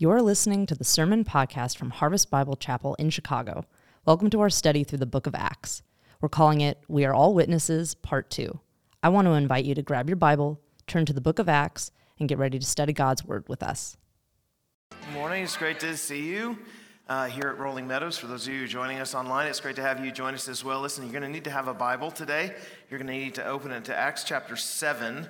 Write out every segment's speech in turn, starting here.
You're listening to the Sermon Podcast from Harvest Bible Chapel in Chicago. Welcome to our study through the book of Acts. We're calling it We Are All Witnesses, Part 2. I want to invite you to grab your Bible, turn to the book of Acts, and get ready to study God's Word with us. Good morning. It's great to see you uh, here at Rolling Meadows. For those of you joining us online, it's great to have you join us as well. Listen, you're going to need to have a Bible today. You're going to need to open it to Acts chapter 7.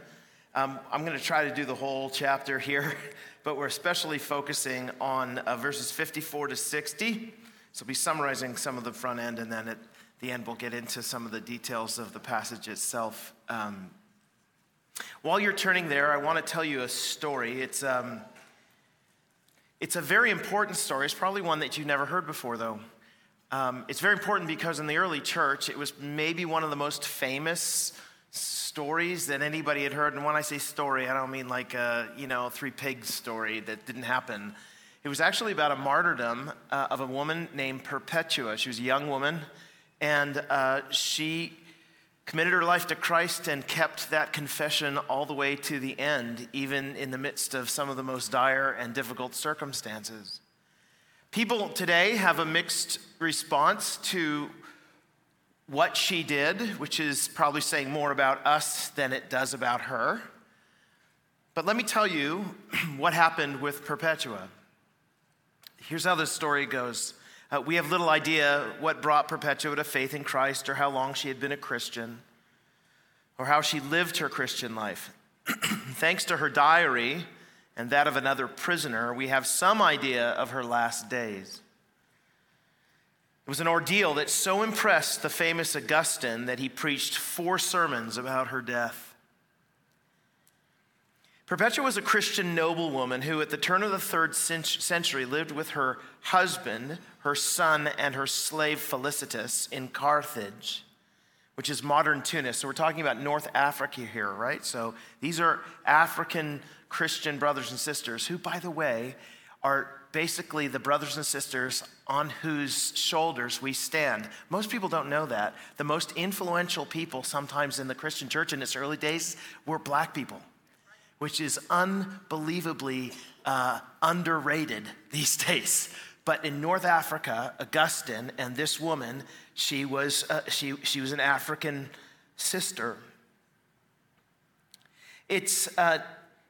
Um, I'm going to try to do the whole chapter here, but we're especially focusing on uh, verses 54 to 60. So we'll be summarizing some of the front end, and then at the end, we'll get into some of the details of the passage itself. Um, while you're turning there, I want to tell you a story. It's, um, it's a very important story. It's probably one that you've never heard before, though. Um, it's very important because in the early church, it was maybe one of the most famous stories that anybody had heard. And when I say story, I don't mean like a, you know, three pigs story that didn't happen. It was actually about a martyrdom uh, of a woman named Perpetua. She was a young woman, and uh, she committed her life to Christ and kept that confession all the way to the end, even in the midst of some of the most dire and difficult circumstances. People today have a mixed response to what she did, which is probably saying more about us than it does about her. But let me tell you what happened with Perpetua. Here's how this story goes. Uh, we have little idea what brought Perpetua to faith in Christ or how long she had been a Christian or how she lived her Christian life. Thanks to her diary and that of another prisoner, we have some idea of her last days. It was an ordeal that so impressed the famous Augustine that he preached four sermons about her death. Perpetua was a Christian noblewoman who, at the turn of the third century, lived with her husband, her son, and her slave Felicitas in Carthage, which is modern Tunis. So we're talking about North Africa here, right? So these are African Christian brothers and sisters who, by the way, are basically the brothers and sisters on whose shoulders we stand. Most people don't know that. The most influential people sometimes in the Christian church in its early days were black people, which is unbelievably uh, underrated these days. But in North Africa, Augustine and this woman, she was, uh, she, she was an African sister. It's uh,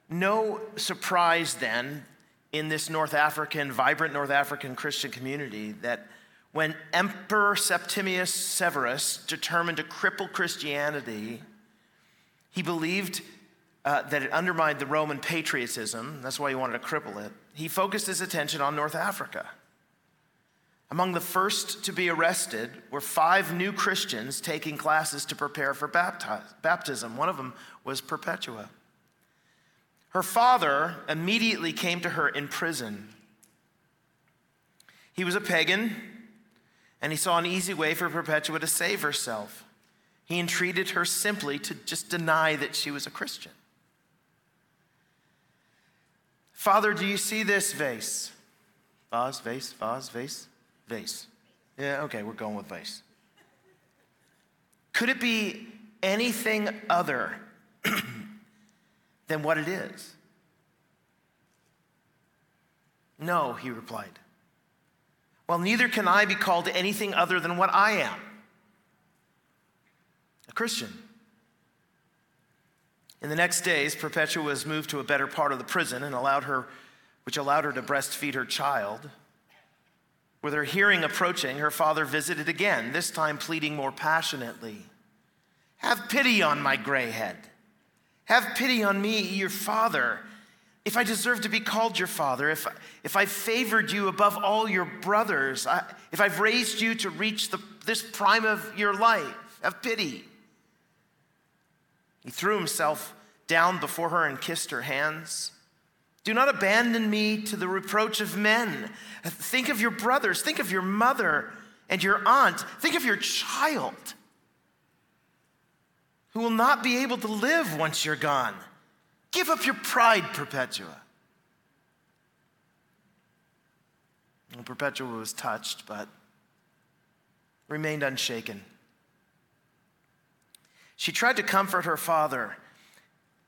no surprise then in this North African, vibrant North African Christian community that when Emperor Septimius Severus determined to cripple Christianity, he believed uh, that it undermined the Roman patriotism. That's why he wanted to cripple it. He focused his attention on North Africa. Among the first to be arrested were five new Christians taking classes to prepare for baptism. One of them was Perpetua. Her father immediately came to her in prison. He was a pagan, and he saw an easy way for Perpetua to save herself. He entreated her simply to just deny that she was a Christian. Father, do you see this vase? Vase, vase, vase, vase, vase. Yeah, okay, we're going with vase. Could it be anything other than what it is? No, he replied. Well, neither can I be called anything other than what I am a Christian. In the next days, Perpetua was moved to a better part of the prison and allowed her, which allowed her to breastfeed her child. With her hearing approaching, her father visited again, this time pleading more passionately Have pity on my gray head. Have pity on me, your father, if I deserve to be called your father, if, if I favored you above all your brothers, I, if I've raised you to reach the, this prime of your life, have pity. He threw himself down before her and kissed her hands. Do not abandon me to the reproach of men. Think of your brothers, think of your mother and your aunt, think of your child who will not be able to live once you're gone. Give up your pride, Perpetua. Perpetua was touched, but remained unshaken. She tried to comfort her father.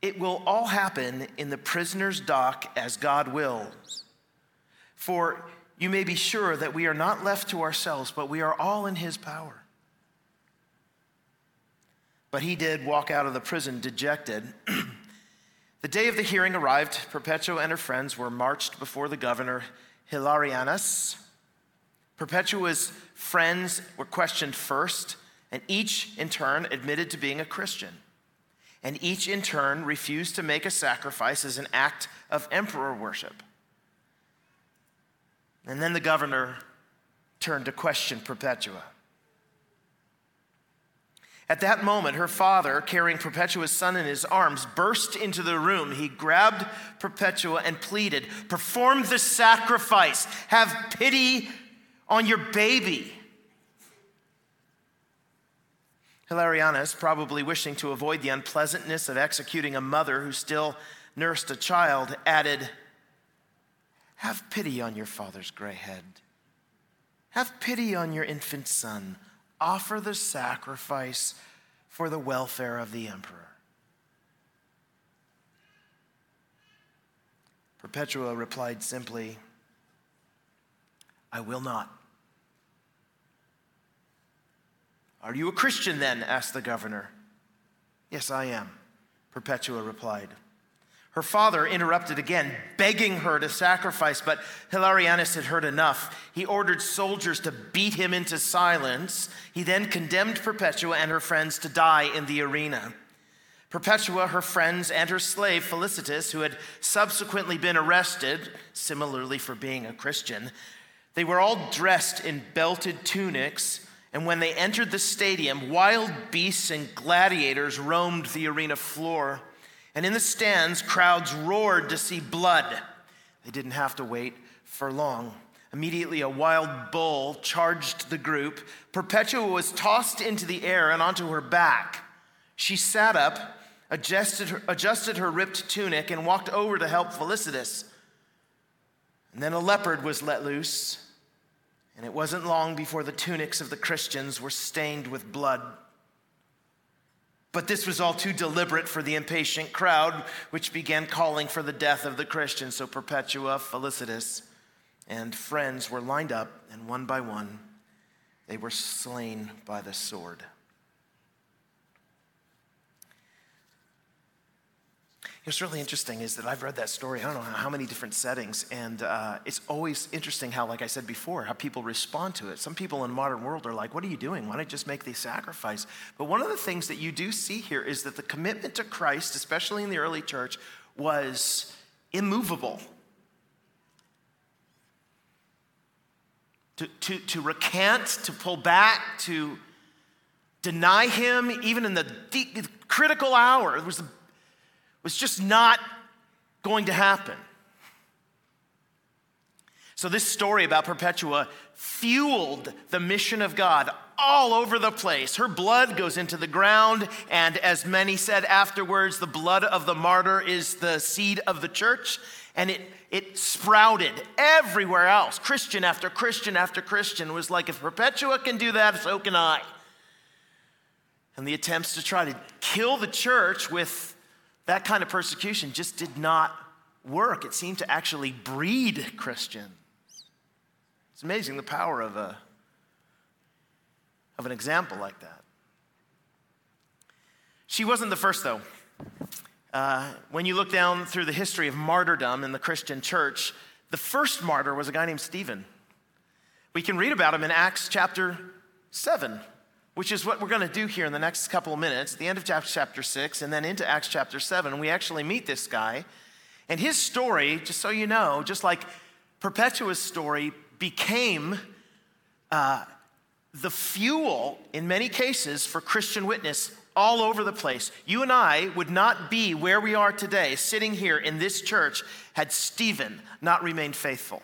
It will all happen in the prisoner's dock as God wills. For you may be sure that we are not left to ourselves, but we are all in his power. But he did walk out of the prison dejected. the day of the hearing arrived. Perpetua and her friends were marched before the governor, Hilarianus. Perpetua's friends were questioned first, and each in turn admitted to being a Christian. And each in turn refused to make a sacrifice as an act of emperor worship. And then the governor turned to question Perpetua. At that moment, her father, carrying Perpetua's son in his arms, burst into the room. He grabbed Perpetua and pleaded, Perform the sacrifice. Have pity on your baby. Hilarianus, probably wishing to avoid the unpleasantness of executing a mother who still nursed a child, added, have pity on your father's gray head. Have pity on your infant son. Offer the sacrifice for the welfare of the emperor. Perpetua replied simply, I will not. Are you a Christian then? asked the governor. Yes, I am, Perpetua replied. Her father interrupted again, begging her to sacrifice, but Hilarianus had heard enough. He ordered soldiers to beat him into silence. He then condemned Perpetua and her friends to die in the arena. Perpetua, her friends, and her slave Felicitas, who had subsequently been arrested, similarly for being a Christian, they were all dressed in belted tunics. And when they entered the stadium, wild beasts and gladiators roamed the arena floor. And in the stands, crowds roared to see blood. They didn't have to wait for long. Immediately, a wild bull charged the group. Perpetua was tossed into the air and onto her back. She sat up, adjusted her, adjusted her ripped tunic, and walked over to help Felicitas. And then a leopard was let loose, and it wasn't long before the tunics of the Christians were stained with blood. But this was all too deliberate for the impatient crowd, which began calling for the death of the Christians. So Perpetua, Felicitas, and friends were lined up, and one by one, they were slain by the sword. What's really interesting is that I've read that story, I don't know how many different settings, and uh, it's always interesting how, like I said before, how people respond to it. Some people in the modern world are like, What are you doing? Why don't you just make the sacrifice? But one of the things that you do see here is that the commitment to Christ, especially in the early church, was immovable. To, to, to recant, to pull back, to deny him, even in the critical hour. It was the was just not going to happen. So, this story about Perpetua fueled the mission of God all over the place. Her blood goes into the ground, and as many said afterwards, the blood of the martyr is the seed of the church, and it, it sprouted everywhere else. Christian after Christian after Christian was like, if Perpetua can do that, so can I. And the attempts to try to kill the church with that kind of persecution just did not work. It seemed to actually breed Christians. It's amazing the power of, a, of an example like that. She wasn't the first, though. Uh, when you look down through the history of martyrdom in the Christian church, the first martyr was a guy named Stephen. We can read about him in Acts chapter 7 which is what we're going to do here in the next couple of minutes, the end of chapter 6, and then into Acts chapter 7. We actually meet this guy. And his story, just so you know, just like Perpetua's story, became uh, the fuel in many cases for Christian witness all over the place. You and I would not be where we are today, sitting here in this church, had Stephen not remained faithful.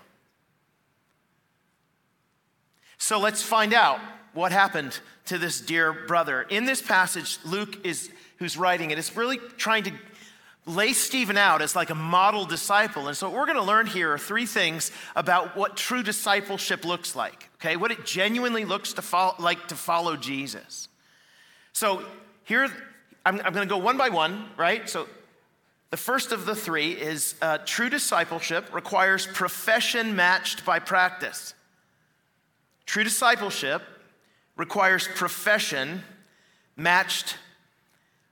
So let's find out what happened to this dear brother. In this passage, Luke is who's writing it is really trying to lay Stephen out as like a model disciple. And so, what we're going to learn here are three things about what true discipleship looks like, okay? What it genuinely looks to follow, like to follow Jesus. So, here, I'm, I'm going to go one by one, right? So, The first of the three is uh, true discipleship requires profession matched by practice. True discipleship requires profession matched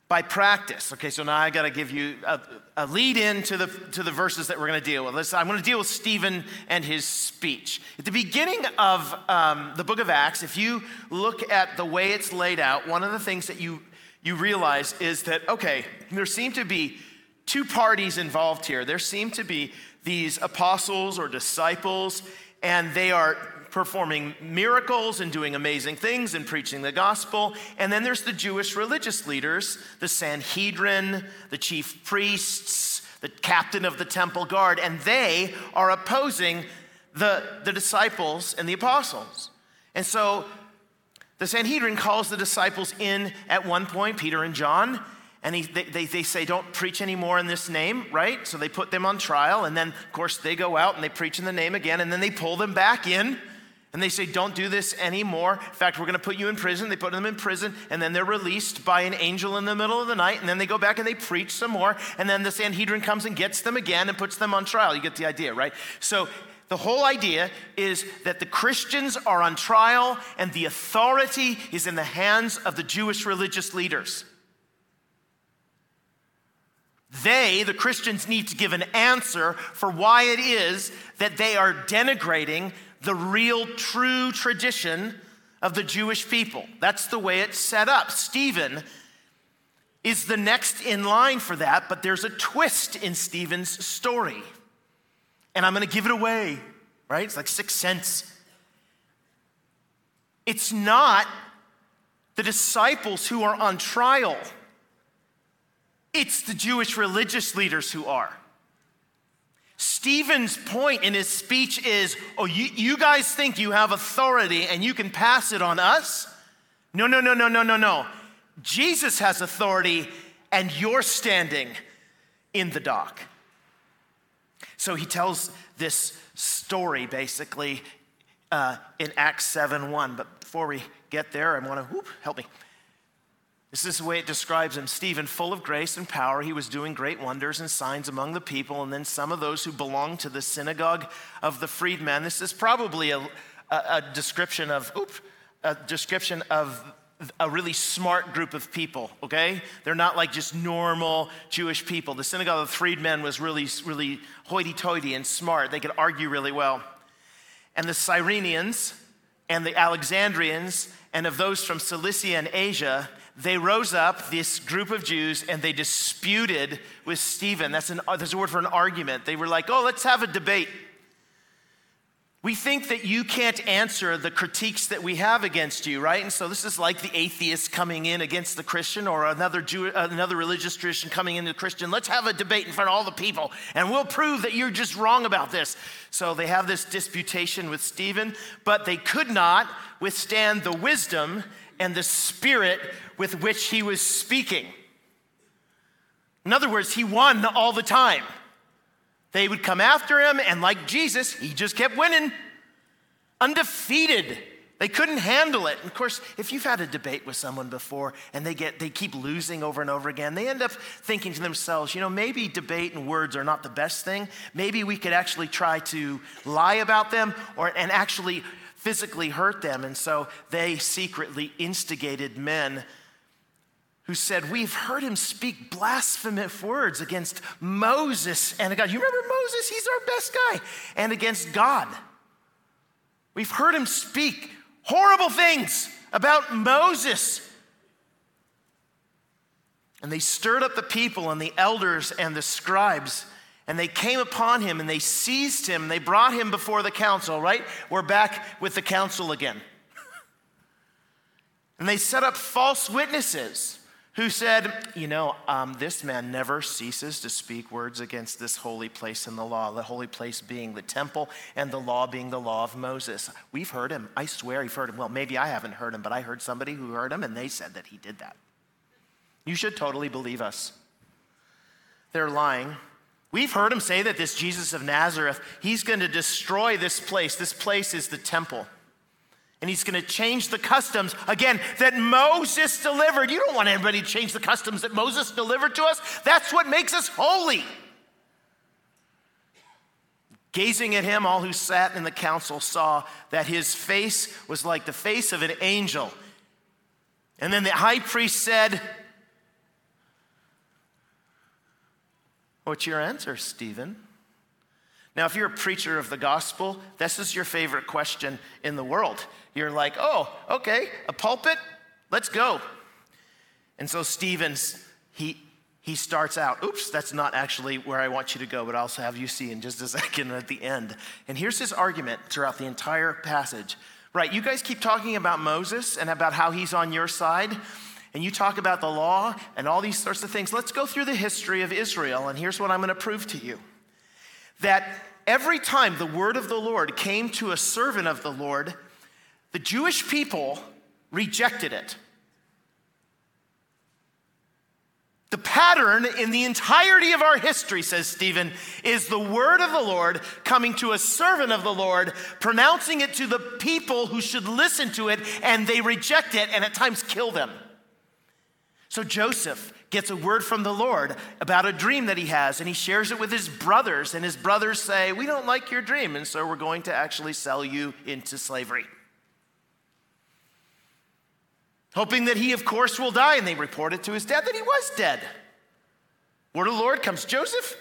by practice. Okay, so now I got to give you a, a, lead in to the, to the verses that we're going to deal with. I'm going to deal with Stephen and his speech. At the beginning of um, the book of Acts, if you look at the way it's laid out, one of the things that you, you realize is that, okay, there seem to be two parties involved here. There seem to be these apostles or disciples, and they are performing miracles and doing amazing things and preaching the gospel. And then there's the Jewish religious leaders, the Sanhedrin, the chief priests, the captain of the temple guard, and they are opposing the, the disciples and the apostles. And so the Sanhedrin calls the disciples in at one point, Peter and John, and he, they, they, they, say, Don't preach anymore in this name, right? So they put them on trial, and then, of course, they go out and they preach in the name again, and then they pull them back in and they say, Don't do this anymore. In fact, we're going to put you in prison. They put them in prison, and then they're released by an angel in the middle of the night. And then they go back and they preach some more. And then the Sanhedrin comes and gets them again and puts them on trial. You get the idea, right? So the whole idea is that the Christians are on trial, and the authority is in the hands of the Jewish religious leaders. They, the Christians, need to give an answer for why it is that they are denigrating the real, true tradition of the Jewish people. That's the way it's set up. Stephen is the next in line for that, but there's a twist in Stephen's story. And I'm gonna give it away, right? It's like Sixth Sense. It's not the disciples who are on trial, it's the Jewish religious leaders who are. Stephen's point in his speech is oh, you, you guys think you have authority and you can pass it on us? No, no, no, no, no, no, no. Jesus has authority and you're standing in the dock. So he tells this story basically uh, in Acts 7 1. But before we get there, I want to, whoop, help me. This is the way it describes him Stephen, full of grace and power, he was doing great wonders and signs among the people. And then some of those who belonged to the synagogue of the freedmen. This is probably a, a, a description of, a description of a really smart group of people, okay? They're not like just normal Jewish people. The synagogue of the freedmen was really, really hoity toity and smart. They could argue really well. And the Cyrenians and the Alexandrians and of those from Cilicia and Asia, they rose up, this group of Jews, and they disputed with Stephen. That's, an, uh, that's a word for an argument. They were like, oh, let's have a debate. We think that you can't answer the critiques that we have against you, right? And so this is like the atheist coming in against the Christian or another, Jew, another religious tradition coming into the Christian. Let's have a debate in front of all the people and we'll prove that you're just wrong about this. So they have this disputation with Stephen, but they could not withstand the wisdom and the spirit with which he was speaking. In other words, he won all the time. They would come after him, and like Jesus, he just kept winning. Undefeated. They couldn't handle it. And of course, if you've had a debate with someone before and they get they keep losing over and over again, they end up thinking to themselves, you know, maybe debate and words are not the best thing. Maybe we could actually try to lie about them or and actually physically hurt them. And so they secretly instigated men who said, We've heard him speak blasphemous words against Moses and God. You remember Moses? He's our best guy. And against God. We've heard him speak horrible things about Moses. And they stirred up the people and the elders and the scribes and they came upon him and they seized him. And they brought him before the council, right? We're back with the council again. and they set up false witnesses who said, You know, um, this man never ceases to speak words against this holy place in the law, the holy place being the temple and the law being the law of Moses. We've heard him. I swear we've heard him. Well, maybe I haven't heard him, but I heard somebody who heard him and they said that he did that. You should totally believe us. They're lying We've heard him say that this Jesus of Nazareth, he's going to destroy this place. This place is the temple. And he's going to change the customs, again, that Moses delivered. You don't want anybody to change the customs that Moses delivered to us. That's what makes us holy. Gazing at him, all who sat in the council saw that his face was like the face of an angel. And then the high priest said, What's your answer, Stephen? Now, if you're a preacher of the gospel, this is your favorite question in the world. You're like, oh, okay, a pulpit, let's go. And so Stephen's, he, he starts out, oops, that's not actually where I want you to go, but I'll also have you see in just a second at the end. And here's his argument throughout the entire passage. Right, you guys keep talking about Moses and about how he's on your side, and you talk about the law and all these sorts of things. Let's go through the history of Israel, and here's what I'm going to prove to you that every time the word of the Lord came to a servant of the Lord, the Jewish people rejected it. The pattern in the entirety of our history, says Stephen, is the word of the Lord coming to a servant of the Lord, pronouncing it to the people who should listen to it, and they reject it and at times kill them. So Joseph gets a word from the Lord about a dream that he has, and he shares it with his brothers, and his brothers say, We don't like your dream, and so we're going to actually sell you into slavery. Hoping that he, of course, will die, and they report it to his dad that he was dead. Word of the Lord comes Joseph,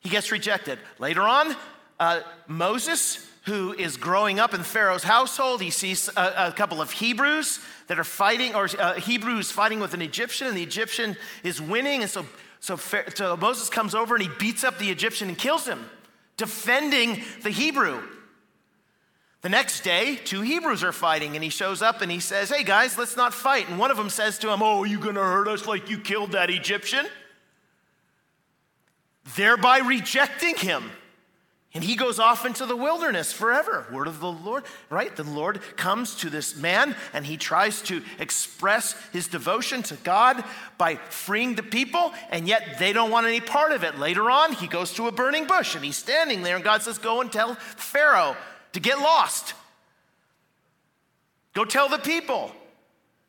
he gets rejected. Later on, uh, Moses, who is growing up in Pharaoh's household, he sees a, a couple of Hebrews that are fighting, or uh, Hebrews fighting with an Egyptian, and the Egyptian is winning. And so, so, so Moses comes over and he beats up the Egyptian and kills him, defending the Hebrew. The next day, two Hebrews are fighting, and he shows up and he says, Hey guys, let's not fight. And one of them says to him, Oh, are you gonna hurt us like you killed that Egyptian? Thereby rejecting him. And he goes off into the wilderness forever. Word of the Lord, right? The Lord comes to this man and he tries to express his devotion to God by freeing the people, and yet they don't want any part of it. Later on, he goes to a burning bush and he's standing there, and God says, Go and tell Pharaoh to get lost. Go tell the people.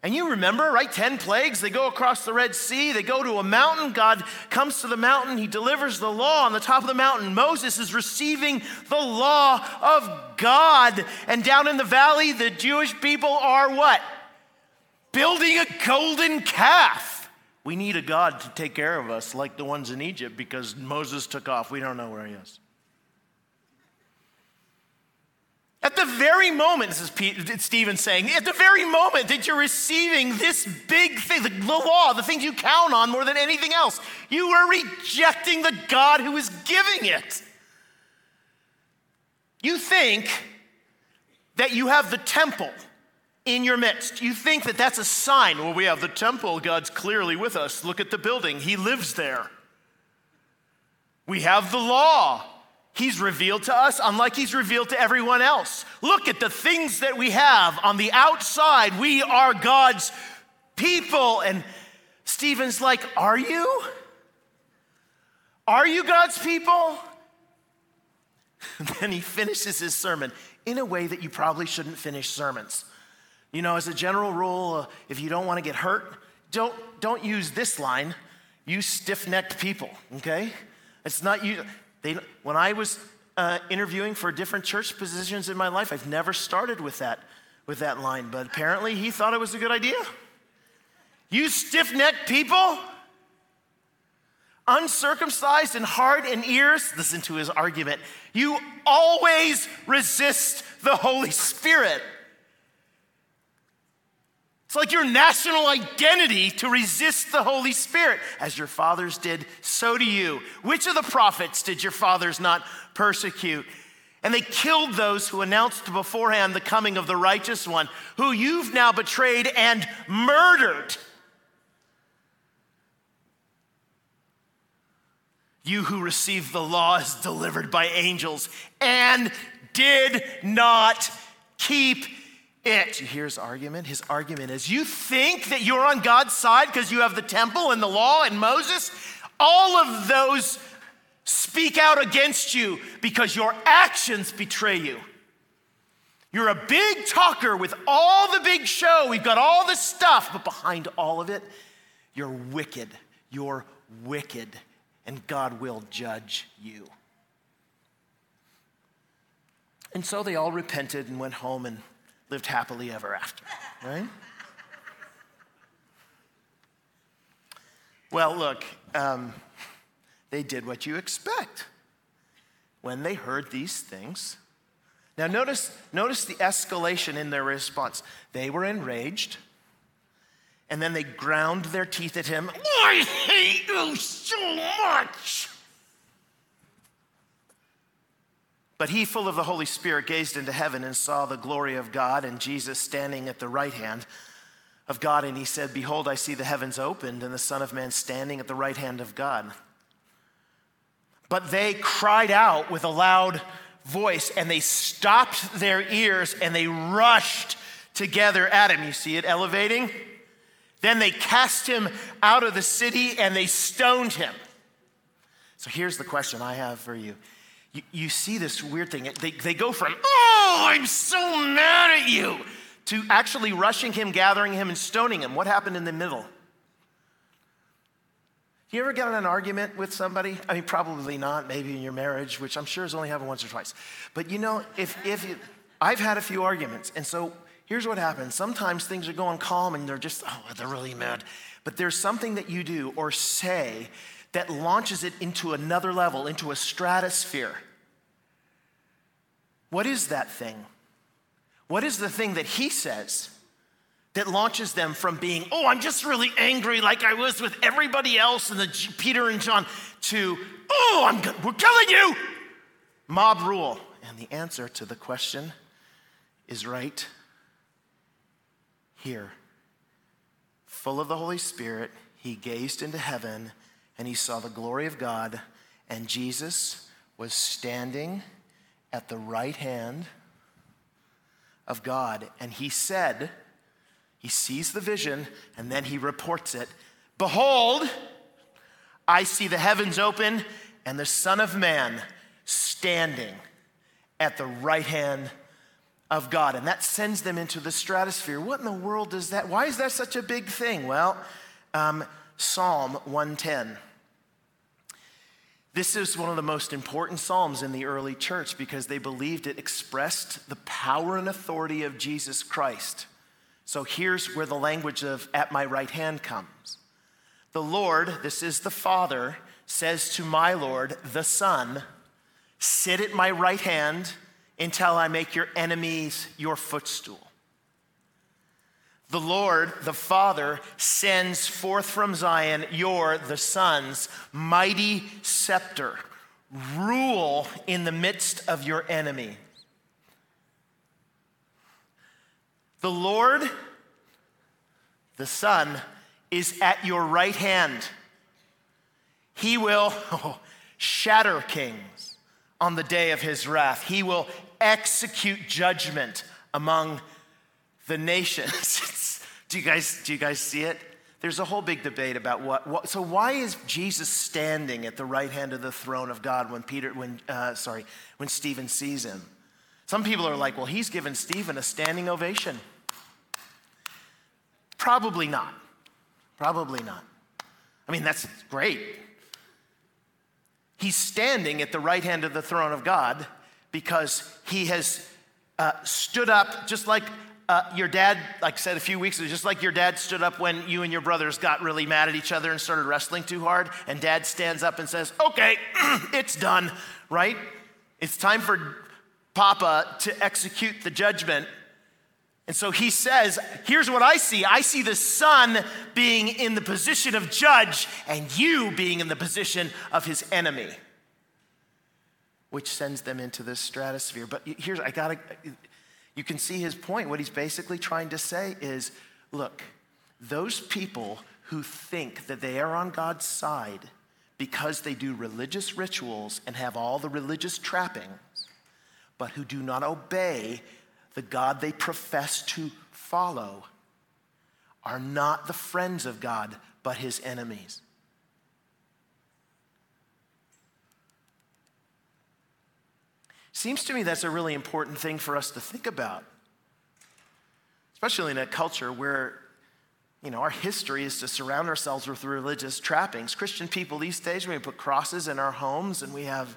And you remember, right? 10 plagues. They go across the Red Sea. They go to a mountain. God comes to the mountain. He delivers the law on the top of the mountain. Moses is receiving the law of God. And down in the valley, the Jewish people are what? Building a golden calf. We need a God to take care of us like the ones in Egypt because Moses took off. We don't know where he is. At the very moment, this is Stephen saying, at the very moment that you're receiving this big thing, the, the law, the things you count on more than anything else, you are rejecting the God who is giving it. You think that you have the temple in your midst. You think that that's a sign. Well, we have the temple, God's clearly with us. Look at the building, He lives there. We have the law. He's revealed to us, unlike He's revealed to everyone else. Look at the things that we have on the outside. We are God's people. And Stephen's like, Are you? Are you God's people? then he finishes his sermon in a way that you probably shouldn't finish sermons. You know, as a general rule, uh, if you don't want to get hurt, don't, don't use this line. Use stiff necked people, okay? It's not you. They, when I was uh, interviewing for different church positions in my life, I've never started with that, with that line, but apparently he thought it was a good idea. You stiff necked people, uncircumcised in heart and ears, listen to his argument. You always resist the Holy Spirit. It's like your national identity to resist the Holy Spirit. As your fathers did, so do you. Which of the prophets did your fathers not persecute? And they killed those who announced beforehand the coming of the righteous one, who you've now betrayed and murdered. You who received the law as delivered by angels and did not keep it. You hear his argument? His argument is you think that you're on God's side because you have the temple and the law and Moses? All of those speak out against you because your actions betray you. You're a big talker with all the big show. We've got all the stuff, but behind all of it, you're wicked. You're wicked, and God will judge you. And so they all repented and went home and lived happily ever after, right? Well, look, um, they did what you expect when they heard these things. Now, notice, notice the escalation in their response. They were enraged, and then they ground their teeth at him. I hate you so much. But he, full of the Holy Spirit, gazed into heaven and saw the glory of God and Jesus standing at the right hand of God. And he said, Behold, I see the heavens opened and the Son of Man standing at the right hand of God. But they cried out with a loud voice and they stopped their ears and they rushed together at him. You see it elevating? Then they cast him out of the city and they stoned him. So here's the question I have for you you, you see this weird thing. They, they go from, oh, I'm so mad at you, to actually rushing him, gathering him, and stoning him. What happened in the middle? You ever get in an argument with somebody? I mean, probably not, maybe in your marriage, which I'm sure has only happened once or twice. But you know, if, if you, I've had a few arguments, and so here's what happens. Sometimes things are going calm and they're just, oh, they're really mad. But there's something that you do or say that launches it into another level, into a stratosphere. What is that thing? What is the thing that he says that launches them from being, oh, I'm just really angry like I was with everybody else and the Peter and John, to, oh, I'm, we're killing you? Mob rule. And the answer to the question is right here. Full of the Holy Spirit, he gazed into heaven and he saw the glory of God, and Jesus was standing at the right hand of God. And he said, he sees the vision and then he reports it Behold, I see the heavens open and the Son of Man standing at the right hand of God. And that sends them into the stratosphere. What in the world does that? Why is that such a big thing? Well, um, Psalm 110. This is one of the most important Psalms in the early church because they believed it expressed the power and authority of Jesus Christ. So here's where the language of at my right hand comes. The Lord, this is the Father, says to my Lord, the Son, sit at my right hand until I make your enemies your footstool. The Lord, the Father, sends forth from Zion your, the Son's, mighty scepter. Rule in the midst of your enemy. The Lord, the Son, is at your right hand. He will shatter kings on the day of his wrath. He will execute judgment among the nations. do you guys do you guys see it? There's a whole big debate about what, what, So why is Jesus standing at the right hand of the throne of God when Peter, when uh, sorry, when Stephen sees him? Some people are like, well, he's given Stephen a standing ovation. Probably not. Probably not. I mean, that's great. He's standing at the right hand of the throne of God because he has uh, stood up, just like uh, your dad, like I said a few weeks ago, just like your dad stood up when you and your brothers got really mad at each other and started wrestling too hard, and dad stands up and says, Okay, it's done, right? It's time for Papa to execute the judgment. And so he says, Here's what I see I see the son being in the position of judge, and you being in the position of his enemy, which sends them into this stratosphere. But here's, I gotta you can see his point. What he's basically trying to say is look, those people who think that they are on God's side because they do religious rituals and have all the religious trappings, but who do not obey the God they profess to follow, are not the friends of God, but his enemies. Seems to me that's a really important thing for us to think about, especially in a culture where you know, our history is to surround ourselves with religious trappings. Christian people these days, we put crosses in our homes and we have,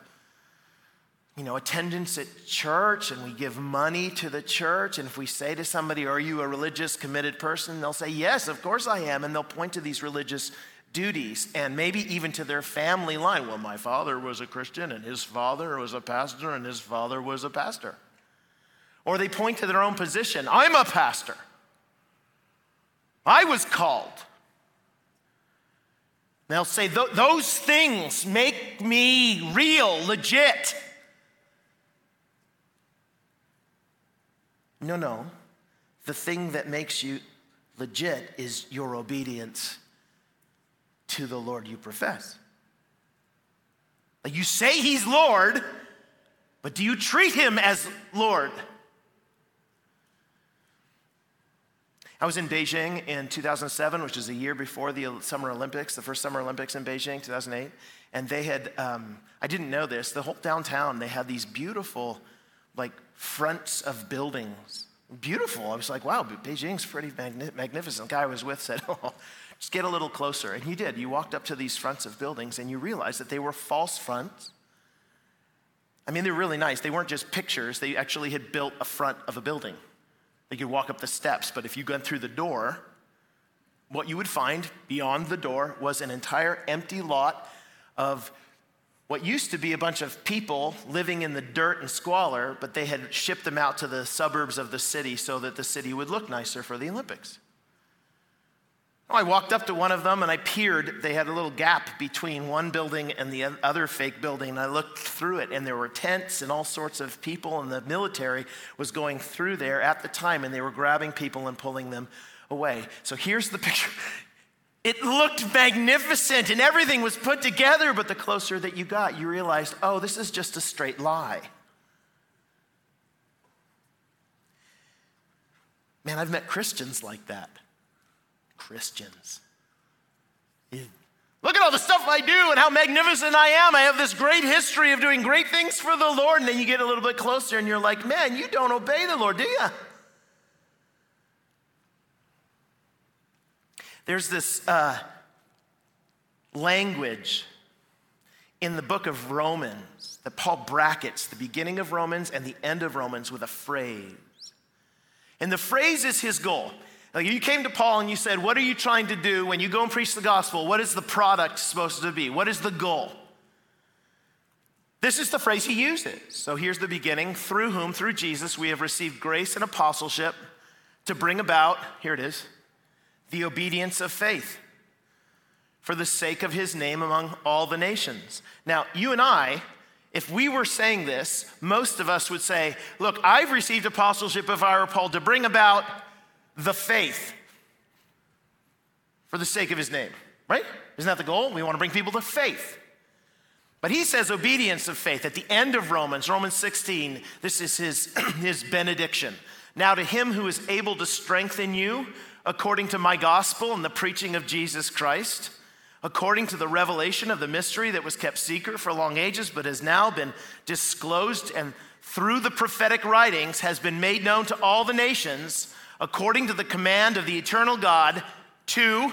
you know, attendance at church and we give money to the church. And if we say to somebody, Are you a religious, committed person? They'll say, Yes, of course I am. And they'll point to these religious duties and maybe even to their family line. Well, my father was a Christian and his father was a pastor and his father was a pastor. Or they point to their own position I'm a pastor. I was called. They'll say, Those things make me real, legit. No, no. The thing that makes you legit is your obedience to the Lord you profess. Like you say he's Lord, but do you treat him as Lord? I was in Beijing in 2007, which is a year before the Summer Olympics, the first Summer Olympics in Beijing, 2008. And they had, um, I didn't know this, the whole downtown, they had these beautiful, like, fronts of buildings. Beautiful. I was like, wow, Beijing's pretty magnificent. The guy I was with said, oh, just get a little closer. And he did. You walked up to these fronts of buildings and you realized that they were false fronts. I mean, they were really nice. They weren't just pictures, they actually had built a front of a building. They could walk up the steps, but if you went through the door, what you would find beyond the door was an entire empty lot of what used to be a bunch of people living in the dirt and squalor, but they had shipped them out to the suburbs of the city so that the city would look nicer for the Olympics. Oh, I walked up to one of them and I peered. They had a little gap between one building and the other fake building. I looked through it, and there were tents and all sorts of people, and the military was going through there at the time, and they were grabbing people and pulling them away. So here's the picture. It looked magnificent and everything was put together, but the closer that you got, you realized, oh, this is just a straight lie. Man, I've met Christians like that. Christians. Look at all the stuff I do and how magnificent I am. I have this great history of doing great things for the Lord. And then you get a little bit closer and you're like, man, you don't obey the Lord, do you? There's this uh, language in the book of Romans that Paul brackets the beginning of Romans and the end of Romans with a phrase. And the phrase is his goal. Like you came to Paul and you said, What are you trying to do when you go and preach the gospel? What is the product supposed to be? What is the goal? This is the phrase he uses. So here's the beginning through whom, through Jesus, we have received grace and apostleship to bring about, here it is, the obedience of faith for the sake of his name among all the nations. Now, you and I, if we were saying this, most of us would say, Look, I've received apostleship of our Paul to bring about the faith for the sake of his name, right? Isn't that the goal? We want to bring people to faith. But he says obedience of faith. At the end of Romans, Romans 16, this is his, his benediction. Now, to him who is able to strengthen you according to my gospel and the preaching of Jesus Christ, according to the revelation of the mystery that was kept secret for long ages, but has now been disclosed and through the prophetic writings has been made known to all the nations according to the command of the eternal God, to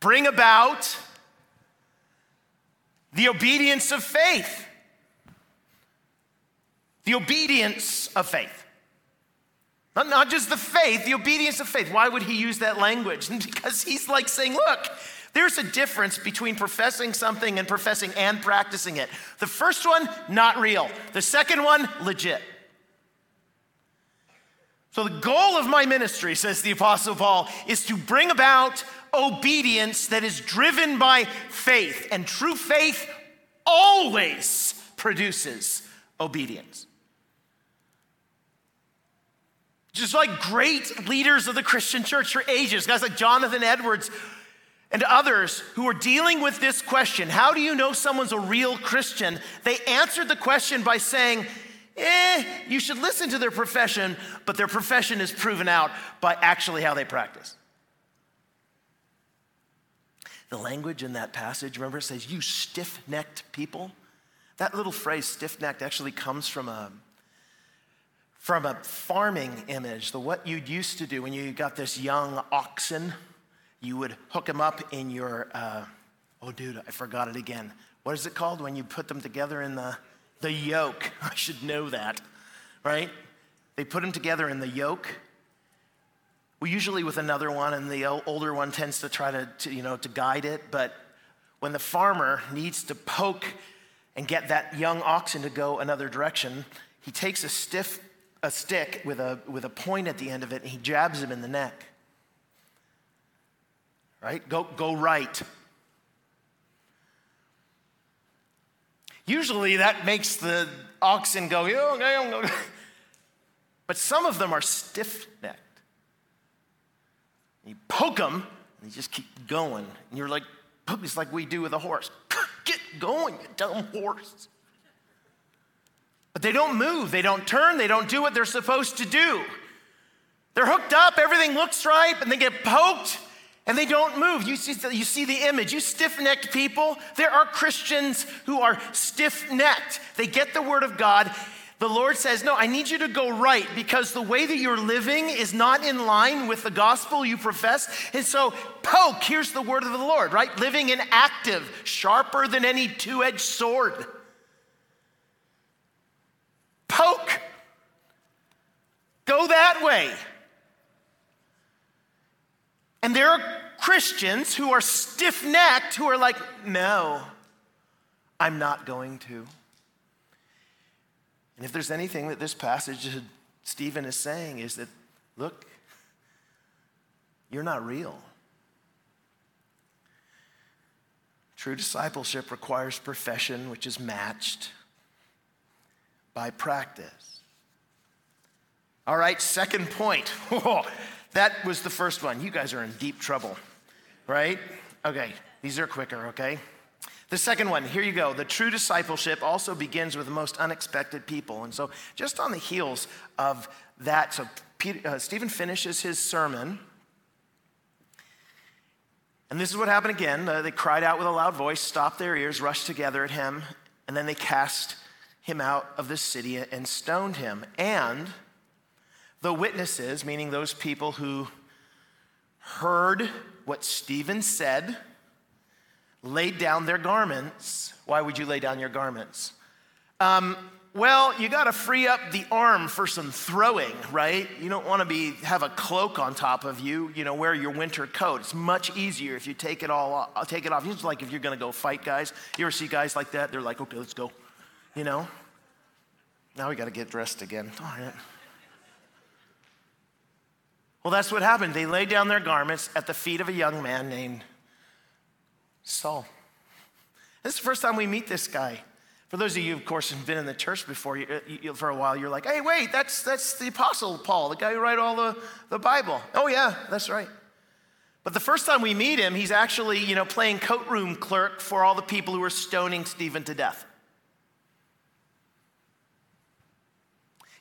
bring about the obedience of faith. The obedience of faith. Not, not just the faith, the obedience of faith. Why would he use that language? Because he's like saying, look, there's a difference between professing something and professing and practicing it. The first one, not real. The second one, legit. So, the goal of my ministry, says the Apostle Paul, is to bring about obedience that is driven by faith. And true faith always produces obedience. Just like great leaders of the Christian church for ages, guys like Jonathan Edwards and others who are dealing with this question how do you know someone's a real Christian? They answered the question by saying, eh, you should listen to their profession, but their profession is proven out by actually how they practice. The language in that passage, remember, it says, You stiff necked people. That little phrase, stiff necked, actually comes from a, from a farming image. The what you'd used to do when you got this young oxen, you would hook them up in your, uh, oh, dude, I forgot it again. What is it called when you put them together in the, the yoke? I should know that, right? They put them together in the yoke. Well, usually with another one, and the older one tends to try to, to you know, to guide it. But when the farmer needs to poke and get that young oxen to go another direction, he takes a stiff a stick with a, with a point at the end of it and he jabs him in the neck. Right? Go, go right. Usually that makes the oxen go, but some of them are stiff necked. You poke them and you just keep going. And you're like, it's like we do with a horse. Get going, you dumb horse. But they don't move, they don't turn, they don't do what they're supposed to do. They're hooked up, everything looks right, and they get poked and they don't move. You see, you see the image. You stiff necked people, there are Christians who are stiff necked. They get the word of God. The Lord says, No, I need you to go right because the way that you're living is not in line with the gospel you profess. And so, poke, here's the word of the Lord, right? Living and active, sharper than any two edged sword. Poke. Go that way. And there are Christians who are stiff necked who are like, no, I'm not going to. And if there's anything that this passage Stephen is saying is that, look, you're not real. True discipleship requires profession, which is matched by practice. All right, second point. that was the first one. You guys are in deep trouble, right? Okay, these are quicker, okay? The second one, here you go. The true discipleship also begins with the most unexpected people. And so, just on the heels of that, so Peter, uh, Stephen finishes his sermon. And this is what happened again. Uh, they cried out with a loud voice, stopped their ears, rushed together at him, and then they cast him out of the city and stoned him. And the witnesses, meaning those people who heard what Stephen said, laid down their garments. Why would you lay down your garments? Um, well, you got to free up the arm for some throwing, right? You don't want to be have a cloak on top of you. You know, wear your winter coat. It's much easier if you take it all off, take it off. It's like if you're going to go fight guys. You ever see guys like that? They're like, okay, let's go. You know. Now we got to get dressed again. Darn it. Well, that's what happened. They laid down their garments at the feet of a young man named Saul. This is the first time we meet this guy. For those of you, of course, who've been in the church before you, you, for a while, you're like, hey, wait, that's, that's the Apostle Paul, the guy who wrote all the, the Bible. Oh, yeah, that's right. But the first time we meet him, he's actually, you know, playing coat room clerk for all the people who were stoning Stephen to death.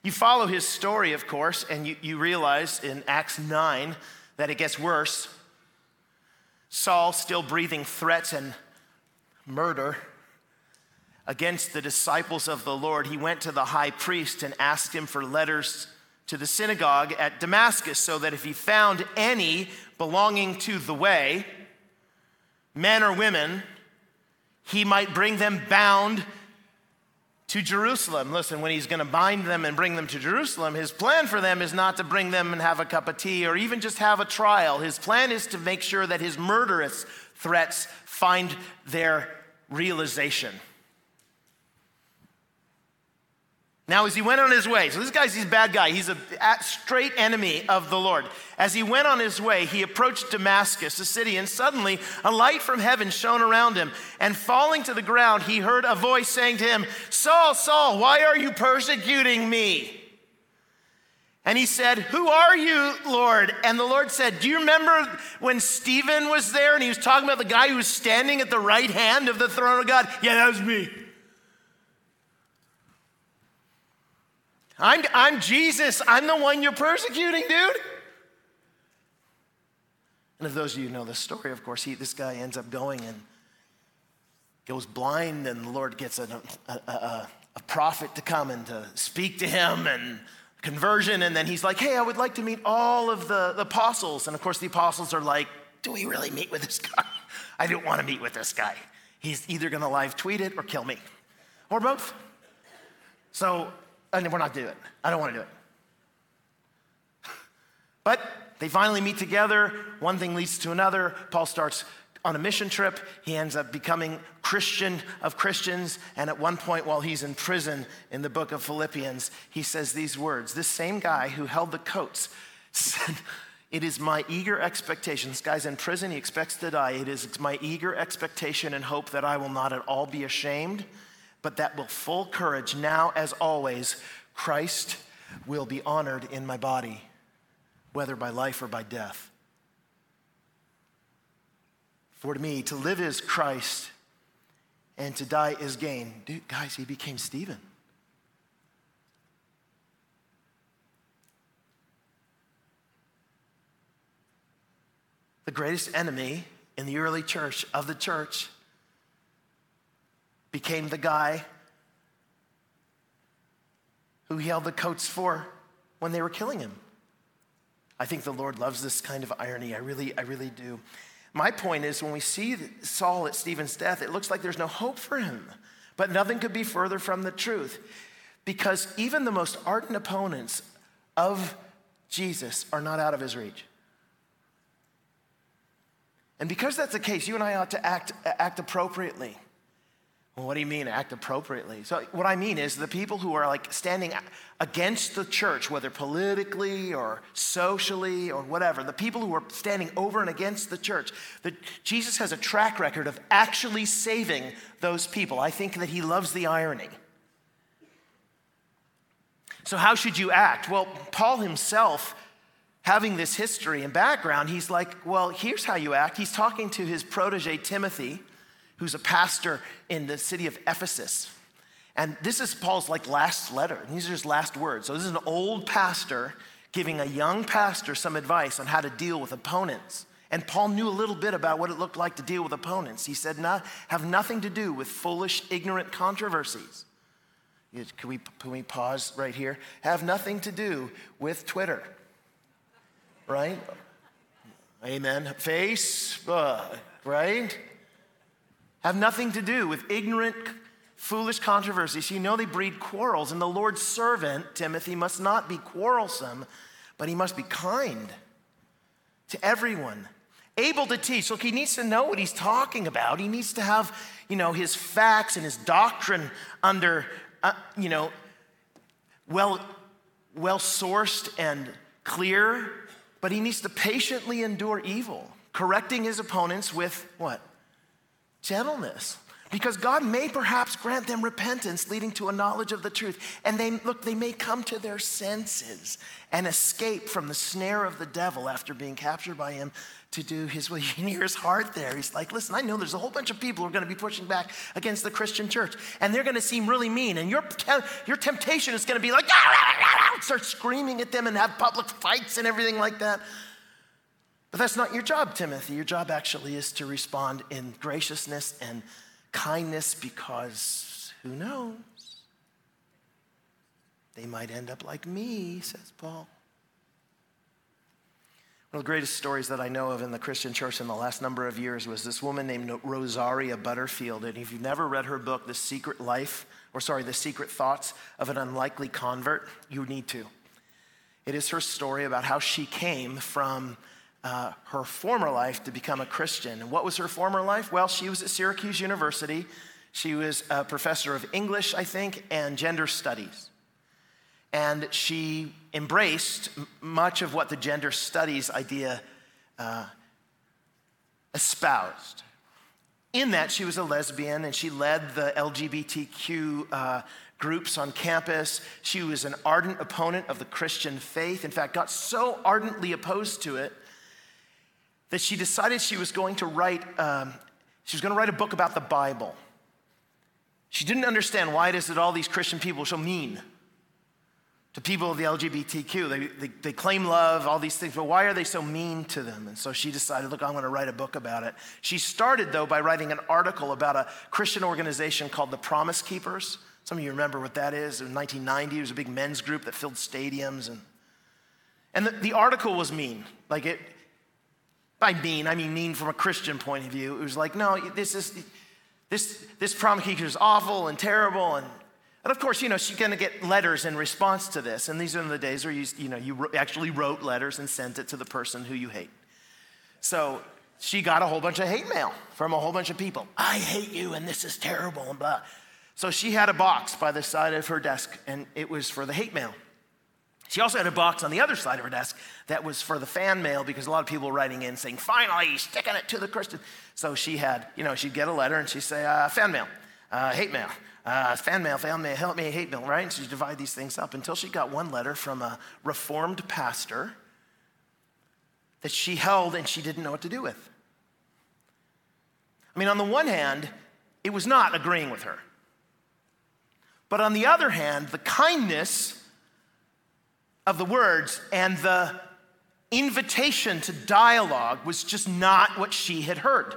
You follow his story, of course, and you, you realize in Acts 9 that it gets worse. Saul still breathing threats and murder against the disciples of the Lord. He went to the high priest and asked him for letters to the synagogue at Damascus so that if he found any belonging to the way, men or women, he might bring them bound to Jerusalem. Listen, when he's going to bind them and bring them to Jerusalem, his plan for them is not to bring them and have a cup of tea or even just have a trial. His plan is to make sure that his murderous threats find their realization. Now, as he went on his way, so this guy's a bad guy. He's a straight enemy of the Lord. As he went on his way, he approached Damascus, the city, and suddenly a light from heaven shone around him. And falling to the ground, he heard a voice saying to him, Saul, Saul, why are you persecuting me? And he said, Who are you, Lord? And the Lord said, Do you remember when Stephen was there and he was talking about the guy who was standing at the right hand of the throne of God? Yeah, that was me. I'm, I'm Jesus. I'm the one you're persecuting, dude. And if those of you know the story, of course, he, this guy ends up going and goes blind, and the Lord gets a, a, a, a prophet to come and to speak to him and conversion. And then he's like, Hey, I would like to meet all of the, the apostles. And of course, the apostles are like, Do we really meet with this guy? I don't want to meet with this guy. He's either going to live tweet it or kill me, or both. So, and we're not doing it. I don't want to do it. But they finally meet together. One thing leads to another. Paul starts on a mission trip. He ends up becoming Christian of Christians. And at one point, while he's in prison in the book of Philippians, he says these words This same guy who held the coats said, It is my eager expectation. This guy's in prison, he expects to die. It is my eager expectation and hope that I will not at all be ashamed, but that with full courage, now as always, Christ will be honored in my body, whether by life or by death. For to me, to live is Christ and to die is gain. Dude, guys, he became Stephen. The greatest enemy in the early church of the church became the guy who he held the coats for when they were killing him. I think the Lord loves this kind of irony. I really, I really do. My point is, when we see Saul at Stephen's death, it looks like there's no hope for him. But nothing could be further from the truth. Because even the most ardent opponents of Jesus are not out of his reach. And because that's the case, you and I ought to act, act appropriately. Well, what do you mean act appropriately? So, what I mean is the people who are like standing against the church, whether politically or socially or whatever, the people who are standing over and against the church, that Jesus has a track record of actually saving those people. I think that he loves the irony. So, how should you act? Well, Paul himself, having this history and background, he's like, well, here's how you act. He's talking to his protege, Timothy who's a pastor in the city of Ephesus. And this is Paul's like last letter. And These are his last words. So this is an old pastor giving a young pastor some advice on how to deal with opponents. And Paul knew a little bit about what it looked like to deal with opponents. He said, no, have nothing to do with foolish, ignorant controversies. Can we, can we pause right here? Have nothing to do with Twitter, right? Amen. Facebook, right? Have nothing to do with ignorant, foolish controversies. You know they breed quarrels, and the Lord's servant, Timothy, must not be quarrelsome, but he must be kind to everyone, able to teach. Look, he needs to know what he's talking about. He needs to have, you know, his facts and his doctrine under, uh, you know, well, well sourced and clear, but he needs to patiently endure evil, correcting his opponents with what? Gentleness. Because God may perhaps grant them repentance leading to a knowledge of the truth. And they look, they may come to their senses and escape from the snare of the devil after being captured by him to do his will. You can hear his heart there. He's like, listen, I know there's a whole bunch of people who are going to be pushing back against the Christian church, and they're going to seem really mean. And your, your temptation is going to be like, ah, ah, ah, start screaming at them and have public fights and everything like that. But that's not your job, Timothy. Your job actually is to respond in graciousness and kindness because who knows? They might end up like me, says Paul. One of the greatest stories that I know of in the Christian church in the last number of years was this woman named Rosaria Butterfield. And if you've never read her book, The Secret Life, or sorry, The Secret Thoughts of an Unlikely Convert, you need to. It is her story about how she came from uh, her former life to become a Christian. And what was her former life? Well, she was at Syracuse University. She was a professor of English, I think, and gender studies. And she embraced much of what the gender studies idea uh, espoused. In that, she was a lesbian and she led the LGBTQ uh, groups on campus. She was an ardent opponent of the Christian faith. In fact, got so ardently opposed to it that she decided she was going to write, um, she was going to write a book about the Bible. She didn't understand why it is that all these Christian people are so mean. to people of the LGBTQ. They, they, they, claim love, all these things, but why are they so mean to them? And so she decided, look, I'm going to write a book about it. She started, though, by writing an article about a Christian organization called the Promise Keepers. Some of you remember what that is. In 1990, it was a big men's group that filled stadiums. And, and the, the article was mean. Like it, by mean, I mean mean from a Christian point of view. It was like, no, this is, this, this Promise Keeper is awful and terrible and and of course, you know, she's going to get letters in response to this. And these are the days where you, you know, you actually wrote letters and sent it to the person who you hate. So she got a whole bunch of hate mail from a whole bunch of people. I hate you and this is terrible and blah. So she had a box by the side of her desk and it was for the hate mail. She also had a box on the other side of her desk that was for the fan mail because a lot of people were writing in saying, finally, sticking it to the Christian. So she had, you know, she'd get a letter and she'd say, uh, fan mail, uh, hate mail uh, fan mail, fan mail, help me, hate mail, right? And she'd divide these things up until she got one letter from a reformed pastor that she held and she didn't know what to do with. I mean, on the one hand, it was not agreeing with her. But on the other hand, the kindness of the words and the invitation to dialogue was just not what she had heard.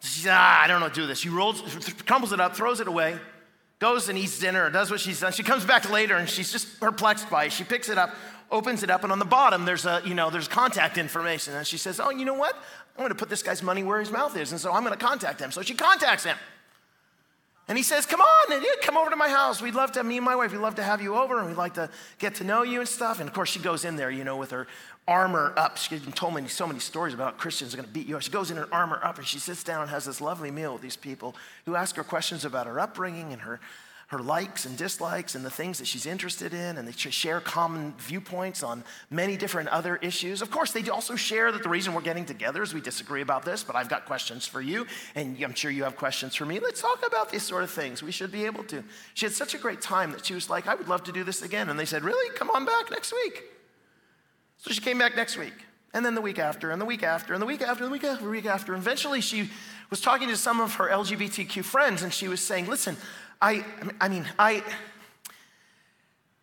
She said, ah, I don't know what to do this. She rolls, crumbles it up, throws it away, goes and eats dinner, does what she's done. She comes back later and she's just perplexed by it. She picks it up, opens it up, and on the bottom there's a, you know, there's contact information. And she says, Oh, you know what? I'm gonna put this guy's money where his mouth is, and so I'm gonna contact him. So she contacts him. And he says, Come on, and come over to my house. We'd love to, me and my wife, we'd love to have you over, and we'd like to get to know you and stuff. And of course, she goes in there, you know, with her armor up. She told me so many stories about Christians are going to beat you up. She goes in her armor up and she sits down and has this lovely meal with these people who ask her questions about her upbringing and her, her likes and dislikes and the things that she's interested in. And they share common viewpoints on many different other issues. Of course, they also share that the reason we're getting together is we disagree about this, but I've got questions for you. And I'm sure you have questions for me. Let's talk about these sort of things. We should be able to. She had such a great time that she was like, I would love to do this again. And they said, Really? Come on back next week. So she came back next week, and then the week after, and the week after, and the week after, and the week after, the week after. And eventually, she was talking to some of her LGBTQ friends, and she was saying, Listen, I, I mean, I,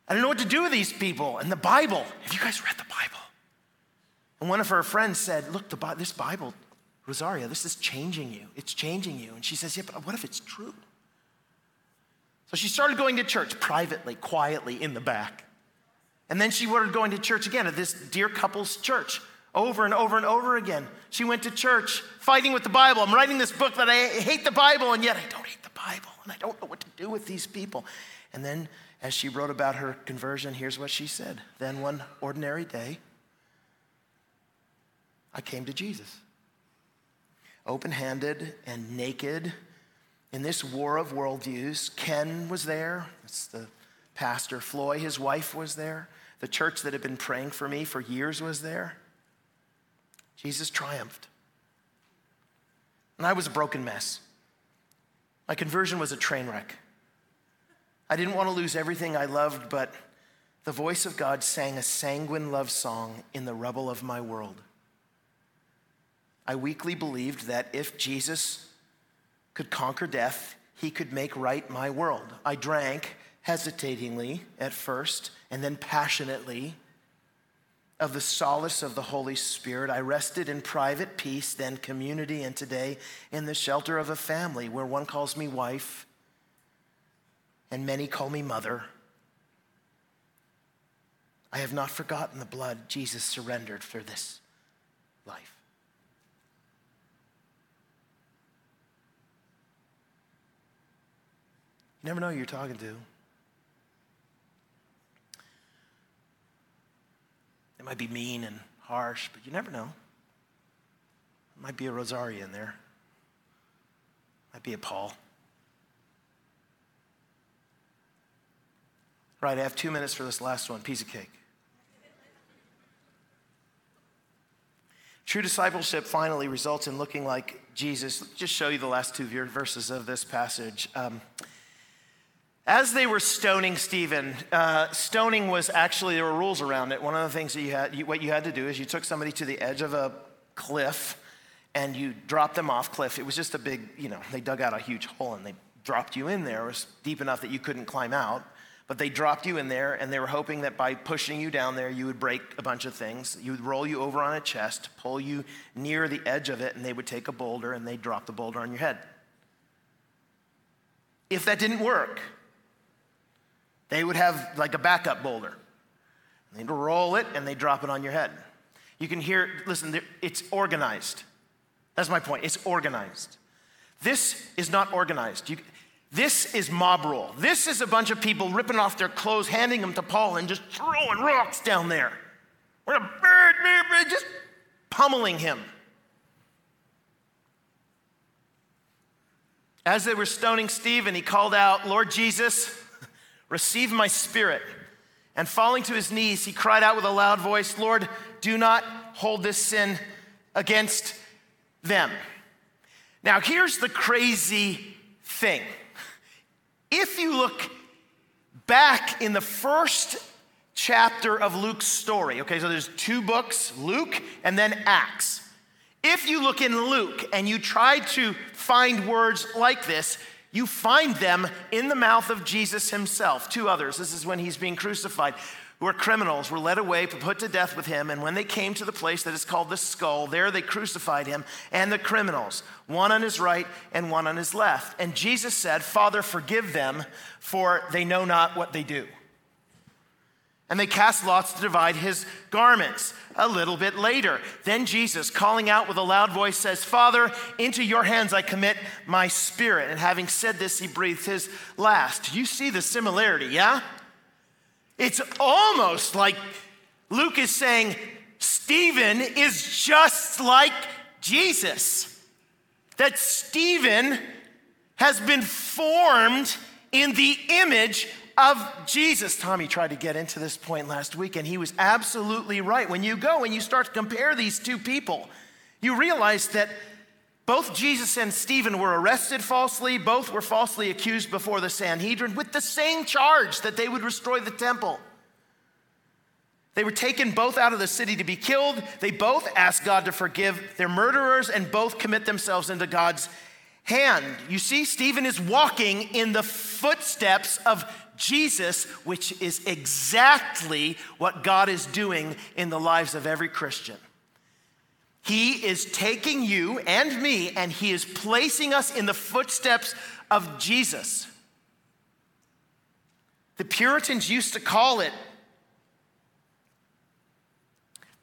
I don't know what to do with these people and the Bible. Have you guys read the Bible? And one of her friends said, Look, the, this Bible, Rosaria, this is changing you. It's changing you. And she says, Yeah, but what if it's true? So she started going to church privately, quietly in the back. And then she started going to church again at this dear couple's church over and over and over again. She went to church fighting with the Bible. I'm writing this book that I hate the Bible, and yet I don't hate the Bible, and I don't know what to do with these people. And then, as she wrote about her conversion, here's what she said Then one ordinary day, I came to Jesus. Open handed and naked in this war of worldviews. Ken was there. It's the pastor. Floy, his wife, was there. The church that had been praying for me for years was there. Jesus triumphed. And I was a broken mess. My conversion was a train wreck. I didn't want to lose everything I loved, but the voice of God sang a sanguine love song in the rubble of my world. I weakly believed that if Jesus could conquer death, he could make right my world. I drank hesitatingly at first and then passionately of the solace of the Holy Spirit. I rested in private peace, then community, and today in the shelter of a family where one calls me wife and many call me mother. I have not forgotten the blood Jesus surrendered for this life. You never know who you're talking to. It might be mean and harsh, but you never know. It might be a Rosaria in there. Might be a Paul. Right, I have two minutes for this last one piece of cake. True discipleship finally results in looking like Jesus. Let's just show you the last two verses of this passage. Um, as they were stoning Stephen, uh, stoning was actually, there were rules around it. One of the things that you had, you, what you had to do is you took somebody to the edge of a cliff and you dropped them off cliff. It was just a big, you know, they dug out a huge hole and they dropped you in there. It was deep enough that you couldn't climb out, But they dropped you in there, and they were hoping that by pushing you down there, you would break a bunch of things. You would roll you over on a chest, pull you near the edge of it, and they would take a boulder and they'd drop the boulder on your head. If that didn't work, they would have like a backup boulder. They'd roll it and they drop it on your head. You can hear, listen, it's organized. That's my point. It's organized. This is not organized. You, this is mob rule. This is a bunch of people ripping off their clothes, handing them to Paul, and just throwing rocks down there. We're a bird, bird, bird, just pummeling him. As they were stoning Stephen, he called out, Lord Jesus, receive my spirit. And falling to his knees, he cried out with a loud voice, Lord, do not hold this sin against them. Now, here's the crazy thing. If you look back in the first chapter of Luke's story, okay, so there's two books, Luke and then Acts. If you look in Luke and you try to find words like this, you find them in the mouth of Jesus himself. Two others. This is when he's being crucified who are criminals, were led away, put to death with him. And when they came to the place that is called the skull, there they crucified him and the criminals, one on his right and one on his left. And Jesus said, Father, forgive them, for they know not what they do. And they cast lots to divide his garments. A little bit later, then Jesus, calling out with a loud voice, says, Father, into your hands I commit my spirit. And having said this, he breathed his last. You see the similarity, yeah? It's almost like Luke is saying Stephen is just like Jesus. That Stephen has been formed in the image of Jesus. Tommy tried to get into this point last week, and he was absolutely right. When you go and you start to compare these two people, you realize that both Jesus and Stephen were arrested falsely. Both were falsely accused before the Sanhedrin with the same charge that they would destroy the temple. They were taken both out of the city to be killed. They both asked God to forgive their murderers and both commit themselves into God's hand. You see, Stephen is walking in the footsteps of Jesus, which is exactly what God is doing in the lives of every Christian. He is taking you and me, and He is placing us in the footsteps of Jesus. The Puritans used to call it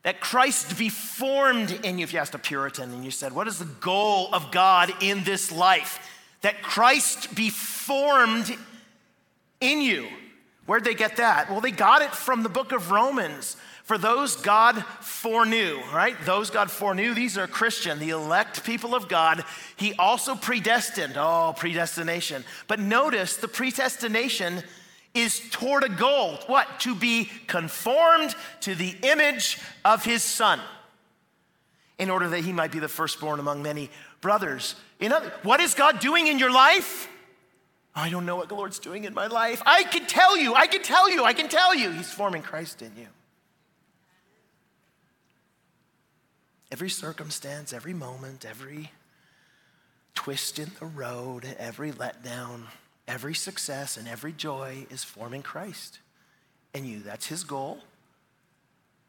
that Christ be formed in you. If you asked a Puritan and you said, What is the goal of God in this life? That Christ be formed in you. Where'd they get that? Well, they got it from the book of Romans. For those God foreknew, right? Those God foreknew, these are Christian, the elect people of God. He also predestined. Oh, predestination. But notice the predestination is toward a goal. What? To be conformed to the image of his son in order that he might be the firstborn among many brothers. In other, what is God doing in your life? I don't know what the Lord's doing in my life. I can tell you, I can tell you, I can tell you. He's forming Christ in you. Every circumstance, every moment, every twist in the road, every letdown, every success, and every joy is forming Christ in you. That's his goal.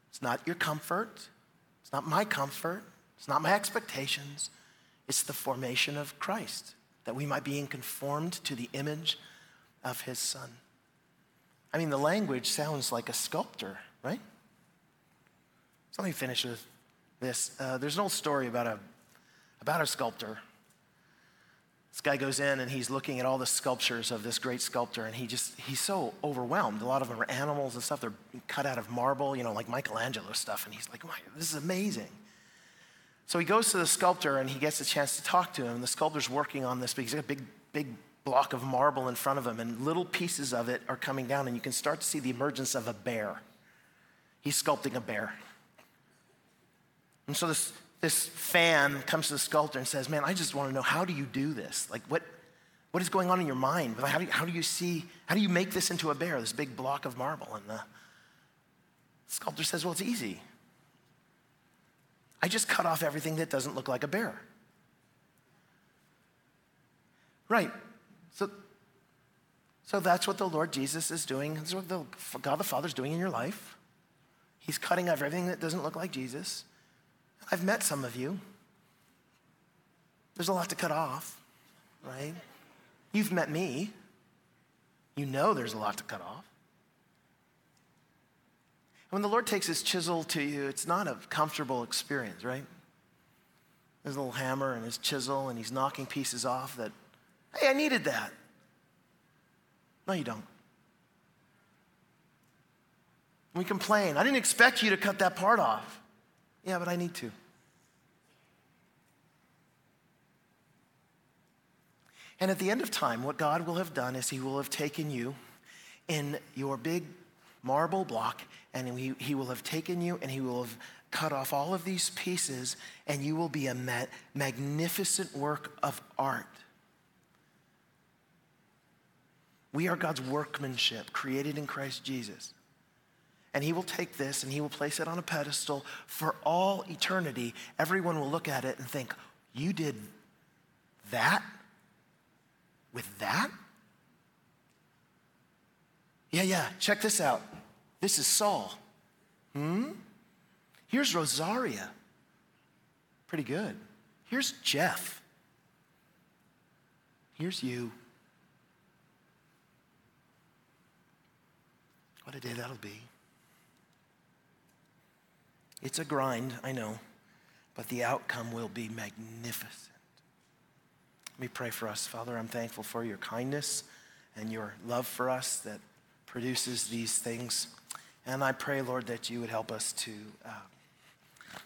It's not your comfort, it's not my comfort, it's not my expectations. It's the formation of Christ, that we might be conformed to the image of his son. I mean, the language sounds like a sculptor, right? So let me finish with this. Uh, there's an old story about a, about a sculptor. This guy goes in and he's looking at all the sculptures of this great sculptor, and he just, he's so overwhelmed. A lot of them are animals and stuff. They're cut out of marble, you know, like Michelangelo stuff. And he's like, this is amazing. So he goes to the sculptor and he gets a chance to talk to him. The sculptor's working on this, but he's got a big, big block of marble in front of him, and little pieces of it are coming down, and you can start to see the emergence of a bear. He's sculpting a bear. And so this, this fan comes to the sculptor and says, Man, I just want to know how do you do this? Like, what, what is going on in your mind? How do, you, how do you see, how do you make this into a bear, this big block of marble? And the sculptor says, Well, it's easy. I just cut off everything that doesn't look like a bear. Right. So, So that's what the Lord Jesus is doing. That's what the, God the Father is doing in your life. He's cutting off everything that doesn't look like Jesus. I've met some of you. There's a lot to cut off, right? You've met me. You know there's a lot to cut off. When the Lord takes his chisel to you, it's not a comfortable experience, right? His little hammer and his chisel, and he's knocking pieces off that, hey, I needed that. No, you don't. We complain. I didn't expect you to cut that part off. Yeah, but I need to. And at the end of time, what God will have done is He will have taken you in your big marble block, and he, he will have taken you and He will have cut off all of these pieces, and you will be a ma- magnificent work of art. We are God's workmanship, created in Christ Jesus. And he will take this and he will place it on a pedestal for all eternity. Everyone will look at it and think, You did that? With that? Yeah, yeah, check this out. This is Saul. Hmm? Here's Rosaria. Pretty good. Here's Jeff. Here's you. What a day that'll be. It's a grind, I know, but the outcome will be magnificent. Let me pray for us. Father, I'm thankful for your kindness and your love for us that produces these things. And I pray, Lord, that you would help us to, uh,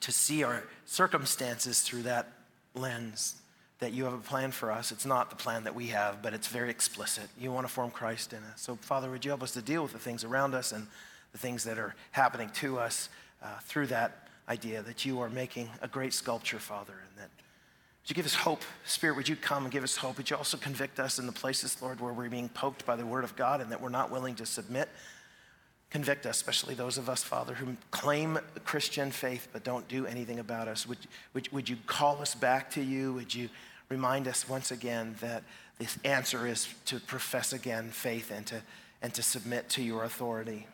to see our circumstances through that lens that you have a plan for us. It's not the plan that we have, but it's very explicit. You want to form Christ in us. So, Father, would you help us to deal with the things around us and the things that are happening to us uh, through that idea that you are making a great sculpture, Father, and that would you give us hope? Spirit, would you come and give us hope? Would you also convict us in the places, Lord, where we're being poked by the word of God and that we're not willing to submit? Convict us, especially those of us, Father, who claim Christian faith but don't do anything about us. Would, would, would you call us back to you? Would you remind us once again that this answer is to profess again faith and to, and to submit to your authority?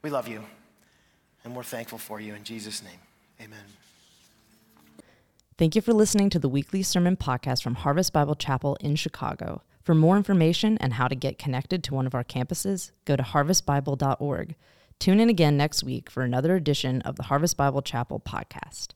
We love you, and we're thankful for you. In Jesus' name, amen. Thank you for listening to the weekly sermon podcast from Harvest Bible Chapel in Chicago. For more information and how to get connected to one of our campuses, go to harvestbible.org. Tune in again next week for another edition of the Harvest Bible Chapel podcast.